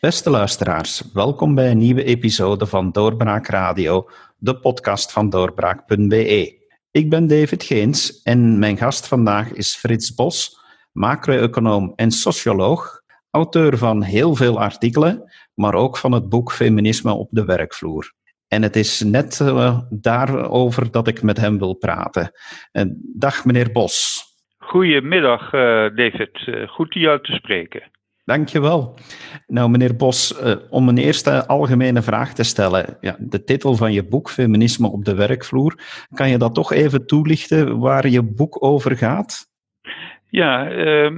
Beste luisteraars, welkom bij een nieuwe episode van Doorbraak Radio, de podcast van doorbraak.be. Ik ben David Geens en mijn gast vandaag is Frits Bos, macro-econoom en socioloog, auteur van heel veel artikelen, maar ook van het boek Feminisme op de werkvloer. En het is net uh, daarover dat ik met hem wil praten. Uh, dag meneer Bos. Goedemiddag uh, David, goed jou te spreken. Dankjewel. Nou, meneer Bos, uh, om een eerste algemene vraag te stellen. Ja, de titel van je boek, Feminisme op de werkvloer, kan je dat toch even toelichten waar je boek over gaat? Ja, uh,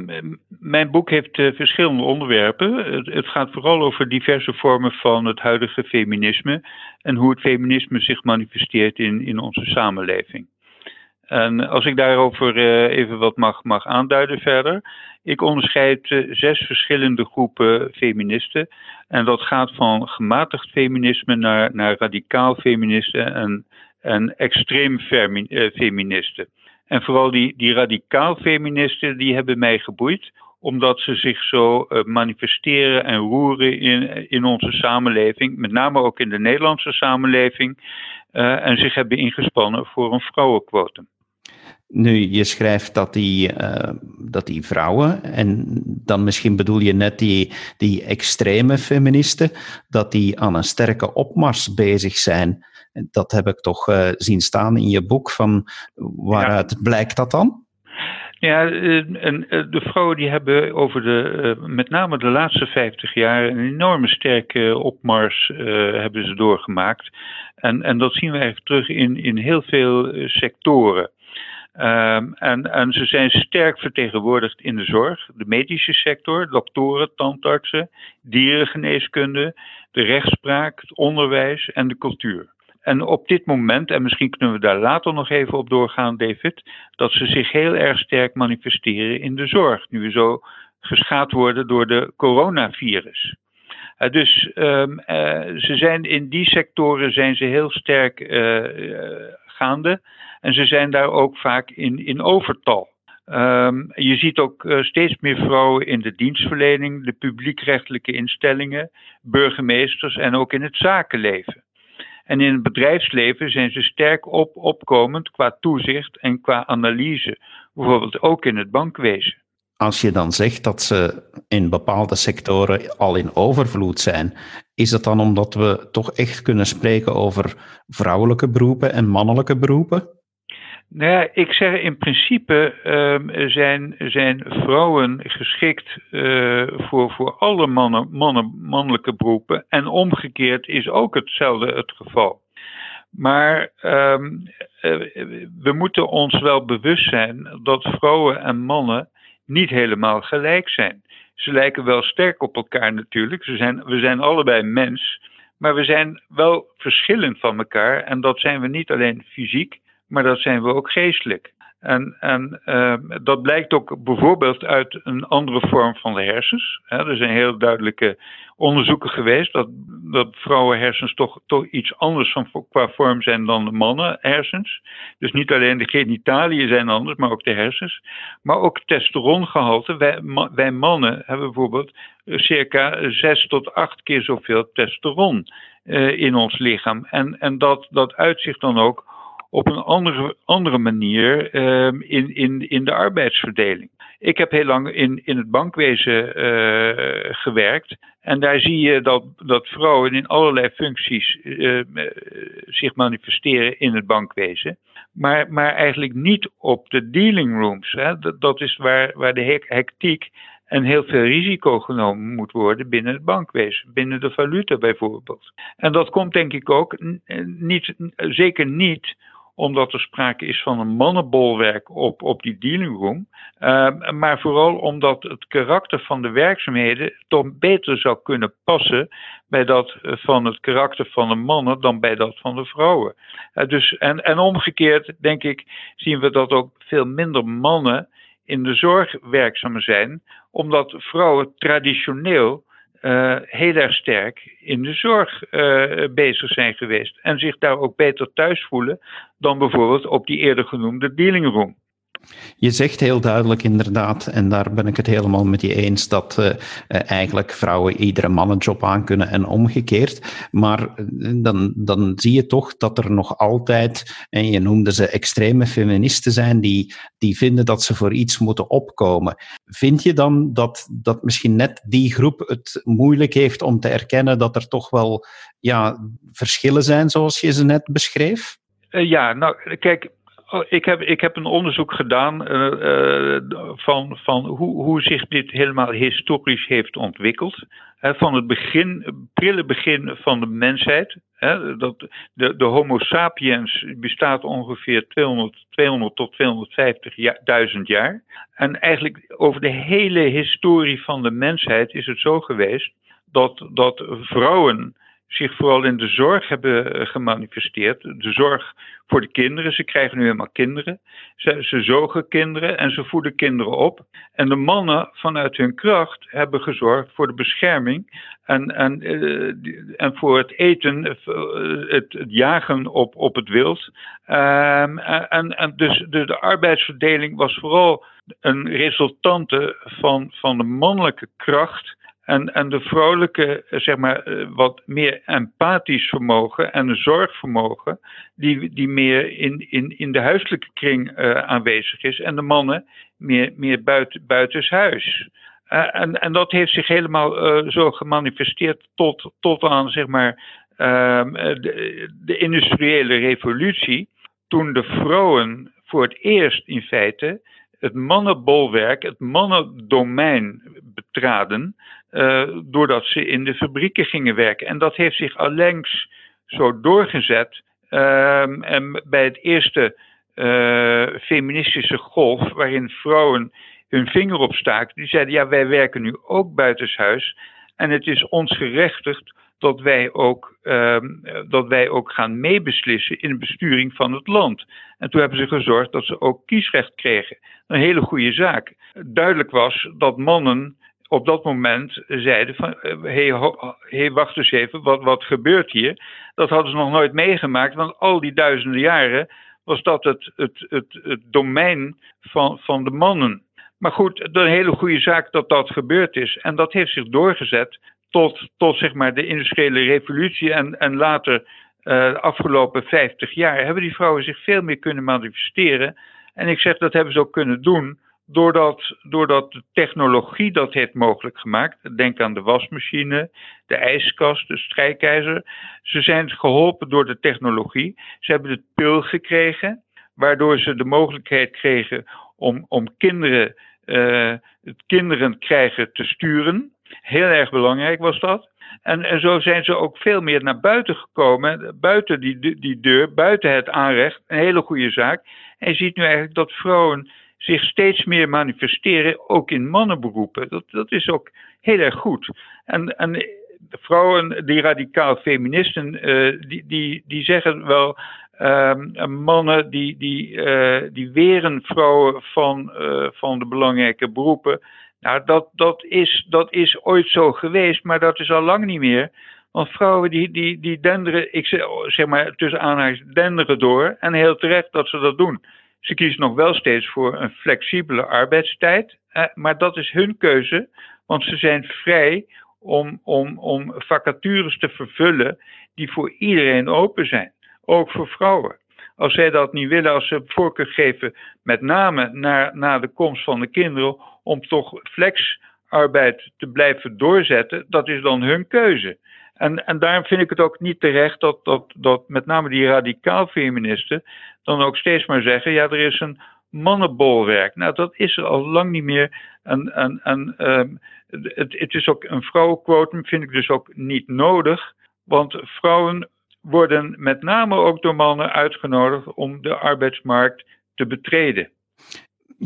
mijn boek heeft uh, verschillende onderwerpen. Het, gaat vooral over diverse vormen van het huidige feminisme en hoe het feminisme zich manifesteert in, in onze samenleving. En als ik daarover uh, even wat mag, mag aanduiden verder. Ik onderscheid uh, zes verschillende groepen feministen. En dat gaat van gematigd feminisme naar, naar radicaal feministen en, en extreem uh, feministen. En vooral die, die radicaal feministen, die hebben mij geboeid omdat ze zich zo manifesteren en roeren in, in onze samenleving, met name ook in de Nederlandse samenleving, en zich hebben ingespannen voor een vrouwenquotum. Nu, je schrijft dat die, uh, dat die vrouwen, en dan misschien bedoel je net die, die extreme feministen, dat die aan een sterke opmars bezig zijn. Dat heb ik toch uh, zien staan in je boek. Van waaruit ja. blijkt dat dan? Ja, en de vrouwen die hebben over de, met name de laatste 50 jaar, een enorme sterke opmars uh, hebben ze doorgemaakt. En, en dat zien we eigenlijk terug in, in heel veel sectoren. Um, en, en ze zijn sterk vertegenwoordigd in de zorg, de medische sector, doktoren, tandartsen, dierengeneeskunde, de rechtspraak, het onderwijs en de cultuur. En op dit moment, en misschien kunnen we daar later nog even op doorgaan, David, dat ze zich heel erg sterk manifesteren in de zorg, nu we zo geschaad worden door de coronavirus. Uh, dus um, uh, ze zijn in die sectoren zijn ze heel sterk uh, En ze zijn daar ook vaak in, in overtal. Um, je ziet ook uh, steeds meer vrouwen in de dienstverlening, de publiekrechtelijke instellingen, burgemeesters en ook in het zakenleven. En in het bedrijfsleven zijn ze sterk op, opkomend qua toezicht en qua analyse, bijvoorbeeld ook in het bankwezen. Als je dan zegt dat ze in bepaalde sectoren al in overvloed zijn, is het dan omdat we toch echt kunnen spreken over vrouwelijke beroepen en mannelijke beroepen? Nou ja, ik zeg in principe um, zijn, zijn vrouwen geschikt uh, voor, voor alle mannen, mannelijke beroepen. En omgekeerd is ook hetzelfde het geval. Maar um, uh, we moeten ons wel bewust zijn dat vrouwen en mannen niet helemaal gelijk zijn. Ze lijken wel sterk op elkaar natuurlijk. Ze zijn, we zijn allebei mens. Maar we zijn wel verschillend van elkaar. En dat zijn we niet alleen fysiek maar dat zijn we ook geestelijk. En, en uh, dat blijkt ook bijvoorbeeld uit een andere vorm van de hersens. er zijn heel duidelijke onderzoeken geweest dat, dat vrouwenhersens toch, toch iets anders van, qua vorm zijn dan mannenhersens. Dus niet alleen de genitaliën zijn anders, maar ook de hersens. Maar ook testosterongehalte. Wij, mannen hebben bijvoorbeeld circa zes tot acht keer zoveel testosteron uh, in ons lichaam. En, en dat, dat uitzicht dan ook op een andere, andere manier uh, in, in, in de arbeidsverdeling. Ik heb heel lang in, in het bankwezen uh, gewerkt. En daar zie je dat, dat vrouwen in allerlei functies uh, zich manifesteren in het bankwezen. Maar, maar eigenlijk niet op de dealing rooms. Hè. Dat, dat is waar, waar de hectiek en heel veel risico genomen moet worden binnen het bankwezen, binnen de valuta bijvoorbeeld. En dat komt denk ik ook niet, zeker niet omdat er sprake is van een mannenbolwerk op, op die dealing room. Uh, maar vooral omdat het karakter van de werkzaamheden toch beter zou kunnen passen bij dat van het karakter van de mannen dan bij dat van de vrouwen. Uh, dus, en, en omgekeerd, denk ik, zien we dat ook veel minder mannen in de zorg werkzaam zijn, omdat vrouwen traditioneel uh, heel erg sterk in de zorg uh, bezig zijn geweest. En zich daar ook beter thuis voelen dan bijvoorbeeld op die eerder genoemde dealing room. Je zegt heel duidelijk inderdaad, en daar ben ik het helemaal met je eens, dat uh, eigenlijk vrouwen iedere mannenjob aan kunnen en omgekeerd. Maar eh, dan, dan zie je toch dat er nog altijd, en je noemde ze extreme feministen zijn, die, die vinden dat ze voor iets moeten opkomen. Vind je dan dat, dat misschien net die groep het moeilijk heeft om te erkennen dat er toch wel ja, verschillen zijn, zoals je ze net beschreef? Ja, nou kijk, ik, heb, ik heb een onderzoek gedaan uh, van, van hoe, hoe zich dit helemaal historisch heeft ontwikkeld. van het begin, prille begin van de mensheid. dat, de, de Homo sapiens bestaat ongeveer 200, 200 tot 250.000 jaar. En eigenlijk over de hele historie van de mensheid is het zo geweest dat, dat vrouwen zich vooral in de zorg hebben eh, gemanifesteerd. De zorg voor de kinderen. Ze krijgen nu helemaal kinderen. Ze, ze zogen kinderen en ze voeden kinderen op. En de mannen vanuit hun kracht hebben gezorgd voor de bescherming en, en, uh, en voor het eten, eh, het, het, jagen op, op het wild. Um, en, en dus de, de arbeidsverdeling was vooral een resultante van, van de mannelijke kracht en, en de vrouwelijke, zeg maar, eh, wat meer empathisch vermogen en zorgvermogen, die, die meer in, in, in de huiselijke kring uh, aanwezig is. En de mannen meer, meer buiten, buitenshuis. Uh, en, en dat heeft zich helemaal uh, zo gemanifesteerd tot, tot aan, zeg maar, ehm, de, de industriële revolutie. Toen de vrouwen voor het eerst in feite het mannenbolwerk, het mannendomein betraden, uh, doordat ze in de fabrieken gingen werken. En dat heeft zich allengs zo doorgezet. Uh, en bij het eerste uh, feministische golf, waarin vrouwen hun vinger op staken, die zeiden: Ja, wij werken nu ook buitenshuis. En het is ons gerechtigd dat wij ook, ehm, dat wij ook gaan meebeslissen in de besturing van het land. En toen hebben ze gezorgd dat ze ook kiesrecht kregen. Een hele goede zaak. Duidelijk was dat mannen op dat moment zeiden van, hé, eh, wacht eens even, wat, wat gebeurt hier? Dat hadden ze nog nooit meegemaakt, want al die duizenden jaren was dat het, het, het, het domein van, van de mannen. Maar goed, een hele goede zaak dat dat gebeurd is. En dat heeft zich doorgezet tot, tot zeg maar de industriële revolutie en, en later uh, de afgelopen 50 jaar hebben die vrouwen zich veel meer kunnen manifesteren. En ik zeg dat hebben ze ook kunnen doen doordat, doordat de technologie dat heeft mogelijk gemaakt. Denk aan de wasmachine, de ijskast, de strijkijzer. Ze zijn geholpen door de technologie. Ze hebben de pil gekregen, waardoor ze de mogelijkheid kregen om, om kinderen, uh, kinderen krijgen te sturen. Heel erg belangrijk was dat. En, en zo zijn ze ook veel meer naar buiten gekomen, buiten die, die deur, buiten het aanrecht. Een hele goede zaak. En je ziet nu eigenlijk dat vrouwen zich steeds meer manifesteren, ook in mannenberoepen. Dat, dat is ook heel erg goed. En, en vrouwen, die radicaal feministen, uh, die, die, die zeggen wel. Uh, mannen die, die, uh, die weren vrouwen van, uh, van de belangrijke beroepen. Nou, dat, dat, is, dat is ooit zo geweest, maar dat is al lang niet meer. Want vrouwen die, die, die denderen, ik zeg, zeg maar tussen aanhalingstekens, denderen door. En heel terecht dat ze dat doen. Ze kiezen nog wel steeds voor een flexibele arbeidstijd, maar dat is hun keuze, want ze zijn vrij om, om, om vacatures te vervullen die voor iedereen open zijn, ook voor vrouwen. Als zij dat niet willen, als ze voorkeur geven, met name naar, naar de komst van de kinderen, om toch flexarbeid te blijven doorzetten, dat is dan hun keuze. En, en daarom vind ik het ook niet terecht dat, dat, dat met name die radicaal feministen dan ook steeds maar zeggen: ja, er is een mannenbolwerk. Nou, dat is er al lang niet meer. En, en, en um, het, het is ook een vrouwenquotum, vind ik dus ook niet nodig. Want vrouwen worden met name ook door mannen uitgenodigd om de arbeidsmarkt te betreden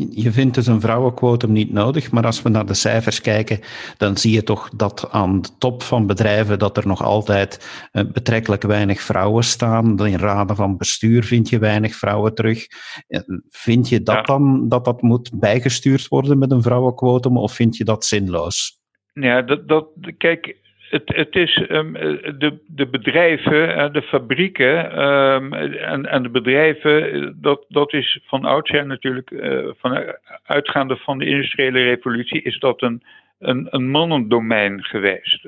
je vindt dus een vrouwenquotum niet nodig, maar als we naar de cijfers kijken, dan zie je toch dat aan de top van bedrijven dat er nog altijd uh, betrekkelijk weinig vrouwen staan. In raden van bestuur vind je weinig vrouwen terug. Uh, vind je dat dan dat dat moet bijgestuurd worden met een vrouwenquotum of vind je dat zinloos? Ja, dat, dat, kijk, het, het is um, de, de bedrijven, de fabrieken um, en, en de bedrijven, dat, dat is van oudsher natuurlijk, van, uitgaande van de industriële revolutie, is dat een, een, een mannendomein geweest.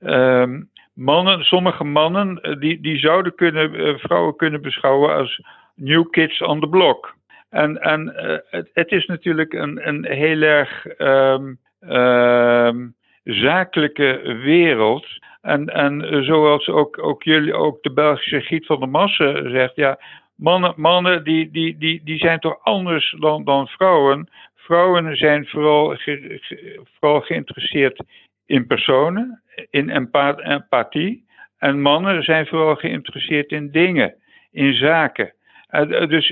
Um, mannen, sommige mannen, die, die zouden kunnen, vrouwen kunnen beschouwen als new kids on the block. En, en het, het, is natuurlijk een, een heel erg zakelijke wereld. En, en zoals ook, ook jullie, ook de Belgische Giet van de Massen zegt, ja, mannen, mannen die, die, die, die zijn toch anders dan, dan vrouwen. Vrouwen zijn vooral, vooral geïnteresseerd in personen, in empathie. En mannen zijn vooral geïnteresseerd in dingen, in zaken. dus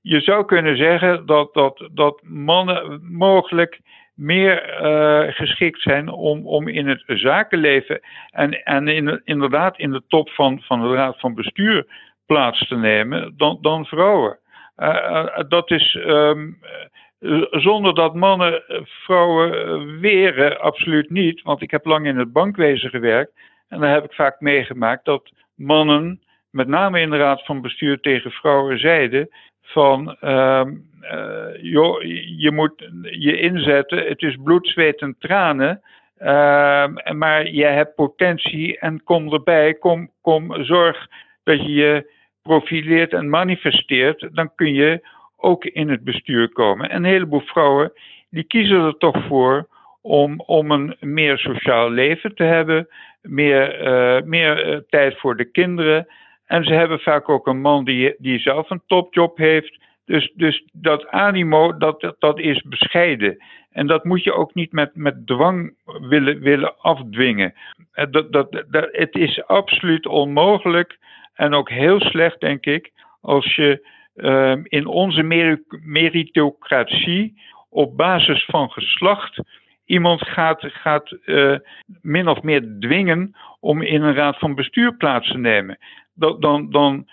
je zou kunnen zeggen dat, dat, dat mannen mogelijk meer uh, geschikt zijn om, om in het zakenleven en, en in, inderdaad in de top van, van de raad van bestuur plaats te nemen dan, dan vrouwen. Uh, uh, dat is um, zonder dat mannen vrouwen weren, absoluut niet. Want ik heb lang in het bankwezen gewerkt en daar heb ik vaak meegemaakt dat mannen, met name in de raad van bestuur tegen vrouwen, zeiden van uh, joh, je moet je inzetten, het is bloed, zweet en tranen. Uh, maar je hebt potentie en kom erbij, kom, kom, zorg dat je je profileert en manifesteert, dan kun je ook in het bestuur komen. En een heleboel vrouwen die kiezen er toch voor om, om een meer sociaal leven te hebben, meer, uh, meer tijd voor de kinderen. En ze hebben vaak ook een man die, die zelf een topjob heeft. Dus, dus dat animo, dat, dat is bescheiden. En dat moet je ook niet met, met dwang willen, willen afdwingen. Eh, dat, dat, dat, het is absoluut onmogelijk en ook heel slecht, denk ik, als je uh, in onze meritocratie op basis van geslacht iemand gaat, gaat uh, min of meer dwingen om in een raad van bestuur plaats te nemen dan, dan, dan,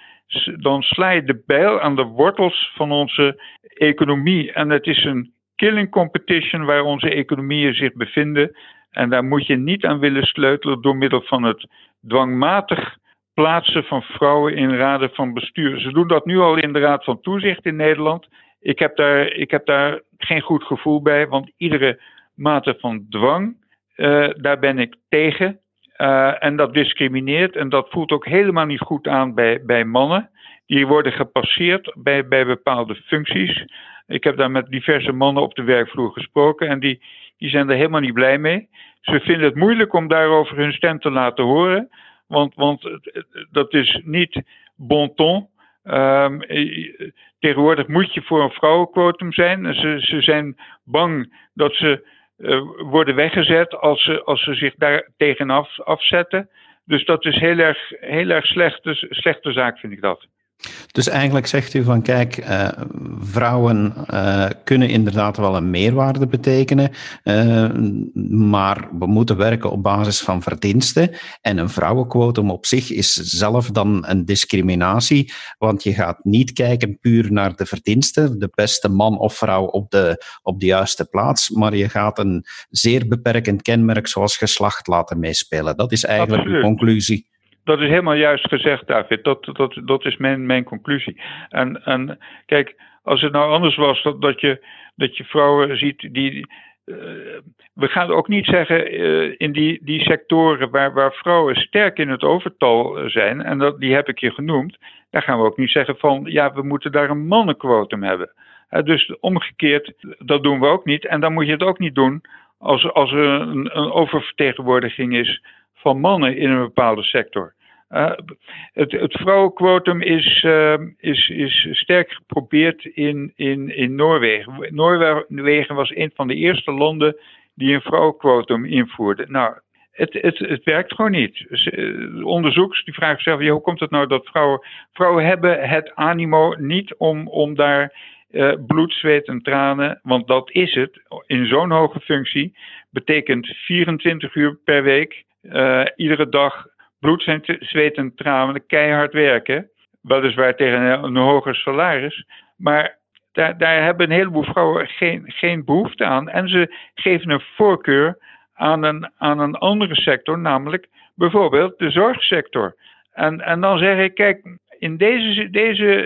dan sla je de bijl aan de wortels van onze economie. En het is een killing competition waar onze economieën zich bevinden. En daar moet je niet aan willen sleutelen door middel van het dwangmatig plaatsen van vrouwen in raden van bestuur. Ze doen dat nu al in de Raad van Toezicht in Nederland. Ik heb daar, ik heb daar geen goed gevoel bij, want iedere mate van dwang, uh, daar ben ik tegen. Uh, en dat discrimineert en dat voelt ook helemaal niet goed aan bij, bij mannen. Die worden gepasseerd bij, bij bepaalde functies. Ik heb daar met diverse mannen op de werkvloer gesproken en die, die zijn er helemaal niet blij mee. Ze vinden het moeilijk om daarover hun stem te laten horen, want, want dat is niet bon ton. Um, tegenwoordig moet je voor een vrouwenquotum zijn. Ze, ze zijn bang dat ze worden weggezet als ze, als ze zich daar tegenaf afzetten. Dus dat is heel erg, heel erg slechte, slechte zaak, vind ik dat. Dus eigenlijk zegt u van kijk, uh, vrouwen uh, kunnen inderdaad wel een meerwaarde betekenen, uh, maar we moeten werken op basis van verdiensten. En een vrouwenquotum op zich is zelf dan een discriminatie, want je gaat niet kijken puur naar de verdiensten, de beste man of vrouw op de, op de juiste plaats, maar je gaat een zeer beperkend kenmerk zoals geslacht laten meespelen. Dat is eigenlijk Absoluut. de conclusie. Dat is helemaal juist gezegd, David. Dat, dat, dat is mijn, mijn conclusie. En, en kijk, als het nou anders was dat, dat, je, dat je vrouwen ziet die. Uh, we gaan ook niet zeggen uh, in die, die sectoren waar, waar vrouwen sterk in het overtal zijn, en dat, die heb ik je genoemd, daar gaan we ook niet zeggen van ja, we moeten daar een mannenquotum hebben. Dus omgekeerd, dat doen we ook niet. En dan moet je het ook niet doen als, als er een, een oververtegenwoordiging is van mannen in een bepaalde sector. Uh, het, het vrouwenquotum is, uh, is, is sterk geprobeerd in, in, in Noorwegen. Noorwegen was een van de eerste landen die een vrouwenquotum invoerde. Nou, het, het, werkt gewoon niet. Uh, onderzoekers die vragen zichzelf, hoe komt het nou dat vrouwen... Vrouwen hebben het animo niet om, om daar uh, bloed, zweet en tranen, want dat is het, in zo'n hoge functie, betekent 24 uur per week, iedere dag bloed, zweet en tranen, keihard werken. Weliswaar tegen een, hoger salaris. Maar daar, daar hebben een heleboel vrouwen geen, geen behoefte aan. En ze geven een voorkeur aan een, aan een andere sector, namelijk bijvoorbeeld de zorgsector. En, en dan zeg ik, kijk, in deze, deze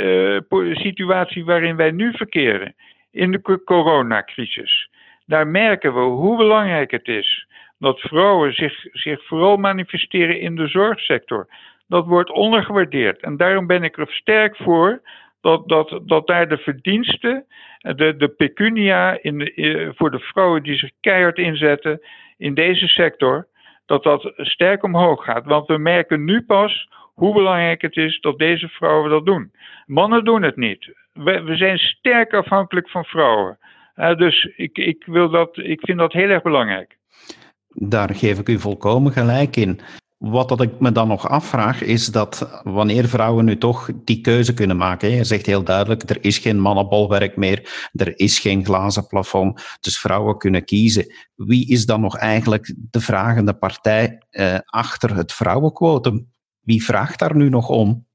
uh, situatie waarin wij nu verkeren, in de coronacrisis, daar merken we hoe belangrijk het is dat vrouwen zich, zich vooral manifesteren in de zorgsector. Dat wordt ondergewaardeerd. En daarom ben ik er sterk voor dat, dat, dat daar de verdiensten, de, de pecunia in de, eh, voor de vrouwen die zich keihard inzetten in deze sector, dat dat sterk omhoog gaat. Want we merken nu pas hoe belangrijk het is dat deze vrouwen dat doen. Mannen doen het niet. We, we zijn sterk afhankelijk van vrouwen. Uh, dus ik, ik, wil dat, ik vind dat heel erg belangrijk. Daar geef ik u volkomen gelijk in. Wat dat ik me dan nog afvraag, is dat wanneer vrouwen nu toch die keuze kunnen maken. Je zegt heel duidelijk, er is geen mannenbolwerk meer, er is geen glazen plafond, dus vrouwen kunnen kiezen. Wie is dan nog eigenlijk de vragende partij eh, achter het vrouwenquotum? Wie vraagt daar nu nog om?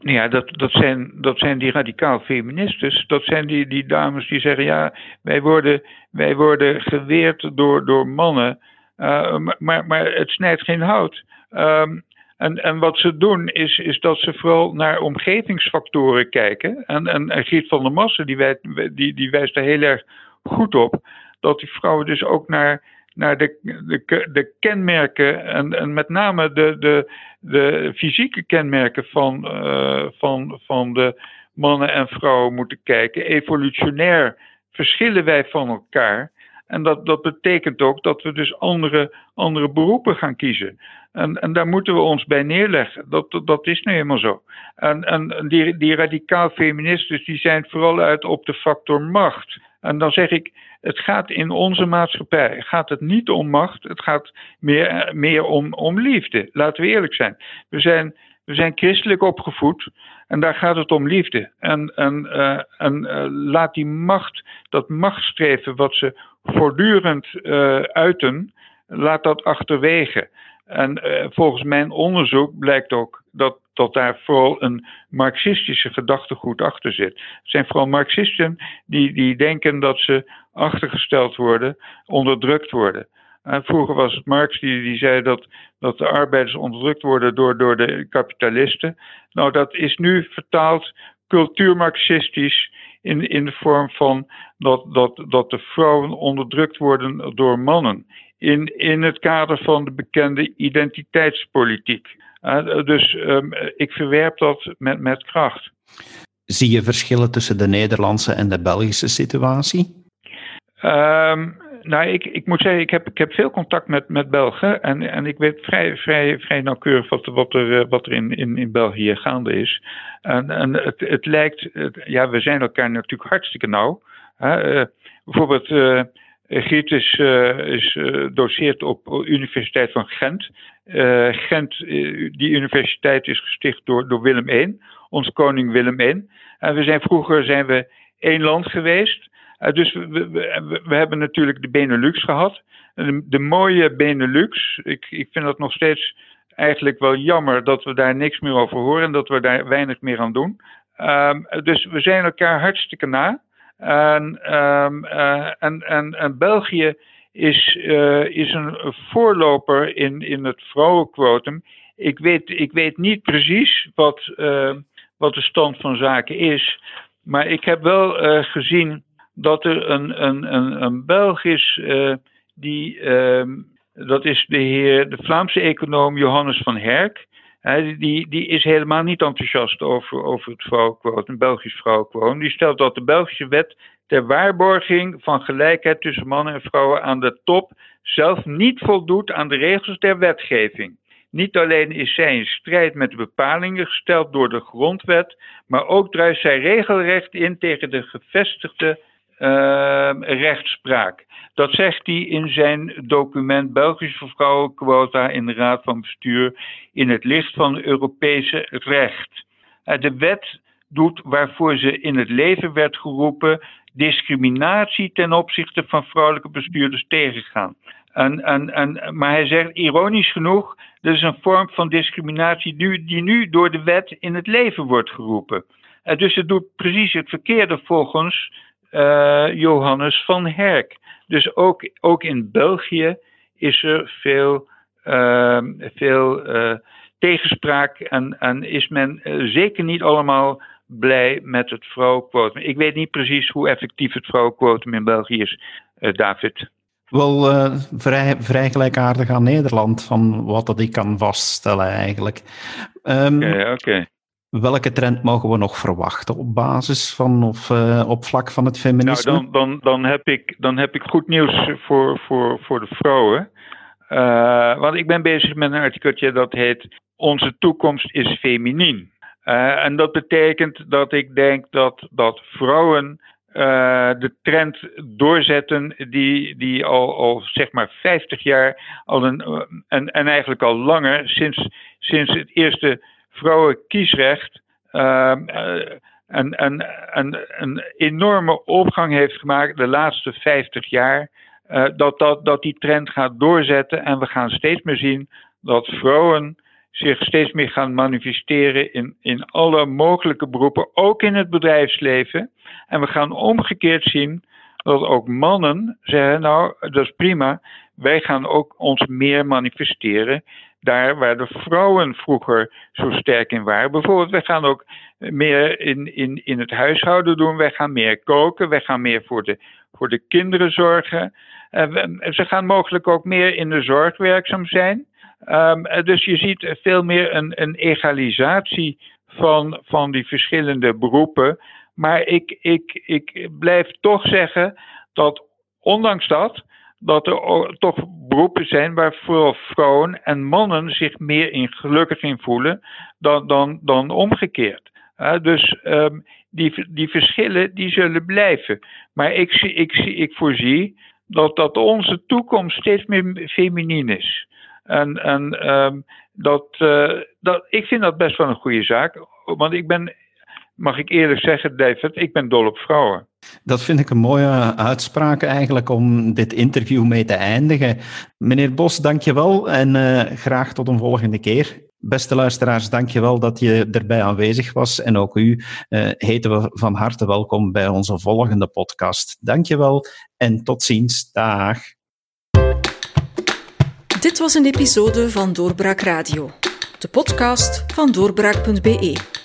Ja, dat, dat, zijn, dat zijn die radicaal feministes. Dat zijn die, die dames die zeggen: ja, wij worden, wij worden geweerd door, door mannen. Uh, maar, het snijdt geen hout. Um, en, en wat ze doen is, is dat ze vooral naar omgevingsfactoren kijken. En, en, Giet van der Massen die, die, die wijst er heel erg goed op. Dat die vrouwen dus ook naar naar de, de, de kenmerken en, en met name de, de, de fysieke kenmerken van, uh, van, van de mannen en vrouwen moeten kijken. Evolutionair verschillen wij van elkaar. En dat, dat betekent ook dat we dus andere, andere beroepen gaan kiezen. En, en daar moeten we ons bij neerleggen. Dat, dat, is nu helemaal zo. En, en die, die radicaal feministen die zijn vooral uit op de factor macht. En dan zeg ik, het gaat in onze maatschappij gaat het niet om macht, het gaat meer, meer om, om liefde. Laten we eerlijk zijn. We zijn, we zijn christelijk opgevoed en daar gaat het om liefde. En, en, uh, en uh, laat die macht, dat machtsstreven wat ze voortdurend uh, uiten, laat dat achterwege. En volgens mijn onderzoek blijkt ook dat dat daar vooral een marxistische gedachtegoed achter zit. Het zijn vooral marxisten die, die denken dat ze achtergesteld worden, onderdrukt worden. En vroeger was het Marx die, die zei dat, dat de arbeiders onderdrukt worden door, door de kapitalisten. Nou, dat is nu vertaald cultuurmarxistisch in, in de vorm van dat, dat, dat de vrouwen onderdrukt worden door mannen. In, in het kader van de bekende identiteitspolitiek. Uh, dus um, ik verwerp dat met, met kracht. Zie je verschillen tussen de Nederlandse en de Belgische situatie? Um, nou, ik, ik moet zeggen, ik heb, ik heb veel contact met, met Belgen. En, en ik weet vrij, vrij, vrij nauwkeurig wat, wat er, eh, wat er in, in, in België gaande is. En, en het, het lijkt, ja, we zijn elkaar natuurlijk hartstikke nauw. Hè? Uh, bijvoorbeeld. Uh, is, uh, is uh, op Universiteit van Gent. Gent, die universiteit is gesticht door, door Willem I, onze koning Willem I. En we zijn vroeger zijn we één land geweest. Dus we, we, hebben natuurlijk de Benelux gehad. De, mooie Benelux, ik, ik vind dat nog steeds eigenlijk wel jammer dat we daar niks meer over horen en dat we daar weinig meer aan doen. Um, dus we zijn elkaar hartstikke na. En, um, uh, en, en, België is, uh, is een voorloper in, in het vrouwenquotum. Ik weet, ik weet niet precies wat, wat de stand van zaken is. Maar ik heb wel gezien dat er een, een, een, een is die. Ehm, dat is de heer, de Vlaamse econoom Johannes van Herk die, die is helemaal niet enthousiast over, over het vrouwenquotum, een Belgisch vrouwenquotum. Die stelt dat de Belgische wet ter waarborging van gelijkheid tussen mannen en vrouwen aan de top zelf niet voldoet aan de regels der wetgeving. Niet alleen is zij in strijd met de bepalingen gesteld door de grondwet, maar ook druist zij regelrecht in tegen de gevestigde uh, rechtspraak. Dat zegt hij in zijn document Belgische vrouwenquota in de Raad van Bestuur in het licht van Europese recht. Uh, de wet doet waarvoor ze in het leven werd geroepen discriminatie ten opzichte van vrouwelijke bestuurders tegengaan. En, en, maar hij zegt ironisch genoeg, dat is een vorm van discriminatie die, die nu door de wet in het leven wordt geroepen. Uh, dus het doet precies het verkeerde volgens uh, Johannes van Herk. Dus ook, ook in België is er veel, ehm, veel tegenspraak en, en is men zeker niet allemaal blij met het vrouwenquotum. Ik weet niet precies hoe effectief het vrouwenquotum in België is, David. Wel vrij, vrij gelijkaardig aan Nederland, van wat dat ik kan vaststellen eigenlijk. Um, oké. Welke trend mogen we nog verwachten op basis van of uh, op vlak van het feminisme? Nou, dan, dan, dan, heb, ik, dan heb ik goed nieuws voor, voor, voor de vrouwen. Uh, want ik ben bezig met een artikeltje dat heet Onze toekomst is feminien. Uh, en dat betekent dat ik denk dat, dat vrouwen de trend doorzetten die, die al, al zeg maar 50 jaar, al een, en, en eigenlijk al langer, sinds, sinds het eerste vrouwenkiesrecht, uh, een, een, een, een enorme opgang heeft gemaakt de laatste 50 jaar. Uh, dat, dat, dat die trend gaat doorzetten en we gaan steeds meer zien dat vrouwen zich steeds meer gaan manifesteren in, in alle mogelijke beroepen, ook in het bedrijfsleven. En we gaan omgekeerd zien dat ook mannen zeggen, nou, dat is prima, wij gaan ook ons meer manifesteren daar waar de vrouwen vroeger zo sterk in waren. Bijvoorbeeld, wij gaan ook meer in, in, in het huishouden doen, wij gaan meer koken, wij gaan meer voor de, voor de kinderen zorgen. En ze gaan mogelijk ook meer in de zorg werkzaam zijn. Um, dus je ziet veel meer een, een egalisatie van, van die verschillende beroepen. Maar ik, ik, ik blijf toch zeggen dat ondanks dat, dat er toch beroepen zijn waar vooral vrouwen en mannen zich meer in gelukkig in voelen dan, dan, dan omgekeerd. Dus um, die, die verschillen die zullen blijven. Maar ik, ik, ik voorzie dat, dat onze toekomst steeds meer feminien is. En, en um, dat, uh, dat, ik vind dat best wel een goede zaak. Want ik ben, mag ik eerlijk zeggen, David, ik ben dol op vrouwen. Dat vind ik een mooie uitspraak eigenlijk om dit interview mee te eindigen. Meneer Bos, dankjewel en uh, graag tot een volgende keer. Beste luisteraars, dankjewel dat je erbij aanwezig was. En ook u uh, heten we van harte welkom bij onze volgende podcast. Dankjewel en tot ziens. Dag. Dit was een episode van Doorbraak Radio, de podcast van doorbraak.be.